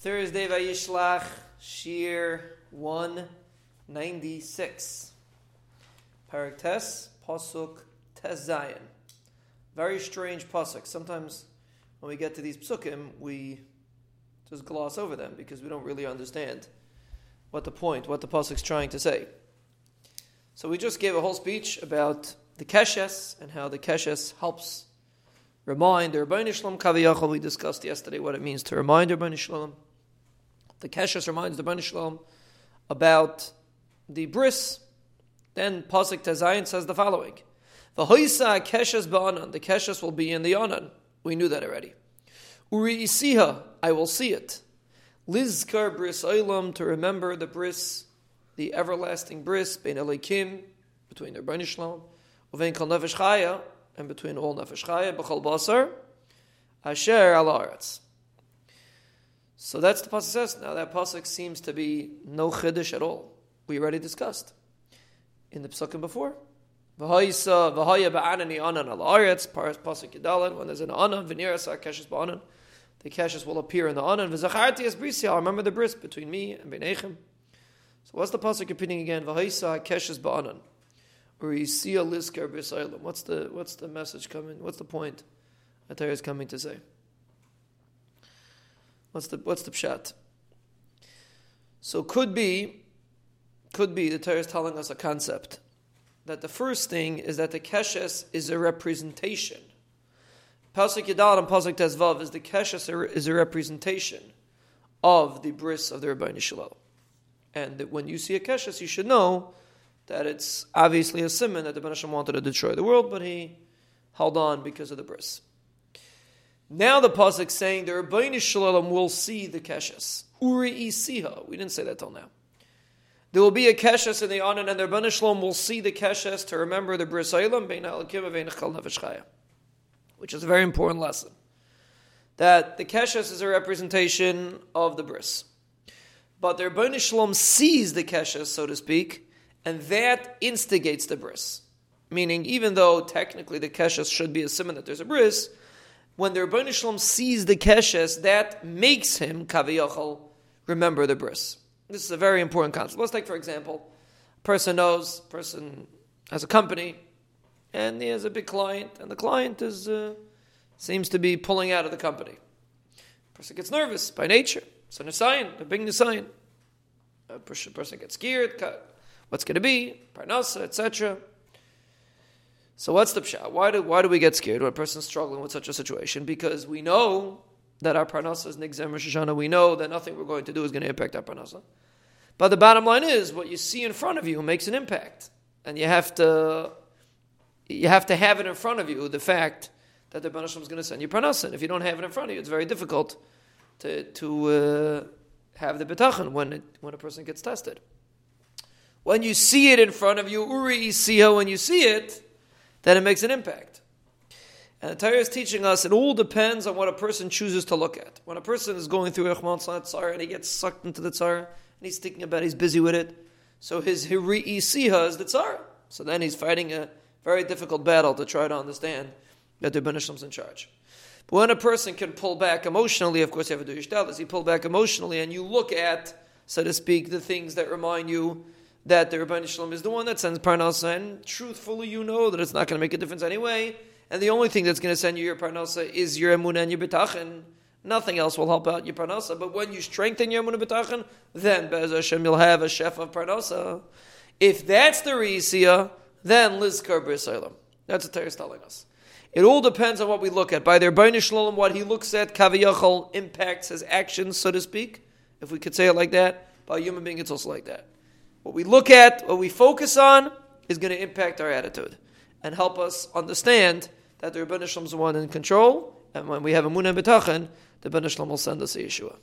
Thursday Vayishlach, Shir 196. Parak Tes, Pasuk Tes Zayin. Very strange pasuk. Sometimes when we get to these psukim, we just gloss over them because we don't really understand what the point, what the pasuk's trying to say. So we just gave a whole speech about the keshes and how the keshes helps remind the Rabbi Shalom Kaviyachal. We discussed yesterday what it means to remind Rabbi Shalom. The Keshes reminds the Rabbi Shalom about the bris. Then Pasuk Tezayin says the following: The "V'hoisa Keshes ba'anan." The Keshes will be in the anan. We knew that already. Uri isiha, I will see it. Lizkar bris olam to remember the bris, the everlasting bris, bein Elokim, between the Rabbi Shalom, uvein kol nefesh chaya, and between all nefesh chaya, b'chol basar, asher al aretz. So that's the pasuk says. Now that pasuk seems to be no chiddush at all. We already discussed in the psukim before. V'hayisa v'haya ba'anani anan al aretz pasuk yedalad when there's an anan v'niras keshes ba'anan the keshes will appear in the anan v'zacharti es brisi. I'll remember the bris between me and Benechem. So what's the pasuk repeating again? V'hayisa keshes ba'anan. Or yisiya lisker b'saylam. What's the what's the message coming? What's the point? Atayah is coming to say. What's the what's the pshat? So could be, could be the Torah is telling us a concept that the first thing is that the keshes is a representation. Pasuk Yadal and Pasuk Tezvav is the keshes is a representation of the bris of the Rabbi Shalom. And that when you see a keshes, you should know that it's obviously a simon that the Ben Hashem wanted to destroy the world, but he held on because of the bris. Now the pasuk saying the Rabbeinu Shalom will see the keshes. Uri isiha. We didn't say that till now. There will be a keshes in the Anan, and the Rabbeinu Shalom will see the keshes to remember the bris Eilam bein halakim vein chal which is a very important lesson. That the keshes is a representation of the bris, but the Rabbeinu Shalom sees the keshes, so to speak, and that instigates the bris. Meaning, even though technically the keshes should be a simon that there's a bris when the Rebbeinu Shalom sees the keshes, that makes him kaviyachal remember the bris. This is a very important concept. Let's take, for example, a person knows, person has a company, and he has a big client, and the client is uh, seems to be pulling out of the company. Person gets nervous by nature. It's a nisayan, a big nisayan. A person gets scared. What's going to be? Parnasa, etc. So what's the pshat? Why do, why do we get scared when a person's struggling with such a situation? Because we know that our parnasa is nigzem Rosh Hashanah. We know that nothing we're going to do is going to impact our parnasa. But the bottom line is, what you see in front of you makes an impact, and you have to you have to have it in front of you. The fact that the Banashim is going to send you parnasa. And if you don't have it in front of you, it's very difficult to to uh, have the betachan when it, when a person gets tested. When you see it in front of you, uri how when you see it then it makes an impact. And the Torah is teaching us it all depends on what a person chooses to look at. When a person is going through Echman Tzar and he gets sucked into the Tsar and he's thinking about it, he's busy with it. So his Hiri'i Siha is the Tsar. So then he's fighting a very difficult battle to try to understand that the Benishlam's in charge. But when a person can pull back emotionally, of course you have to do Yishtalis, you pull back emotionally and you look at, so to speak, the things that remind you that the Rabbi Shalom is the one that sends Parnasa, and truthfully you know that it's not going to make a difference anyway, and the only thing that's going to send you your Parnasa is your Emunah and your B'tachin. Nothing else will help out your Parnasa, but when you strengthen your Emunah B'tachin, then Bez Hashem you'll have a chef of Parnasa. If that's the Risia, then Lizkar B'Yisraelim. That's what Torah is telling us. It all depends on what we look at. By their Rabbi Shalom, what he looks at, Kaviyachal impacts his actions, so to speak, if we could say it like that. By a human being, it's also like that. What we look at, what we focus on, is going to impact our attitude and help us understand that the Rebbeinu Shalom is the one in control, and when we have a Munah B'tachin, the Rebbeinu Shalom will send us a Yeshua.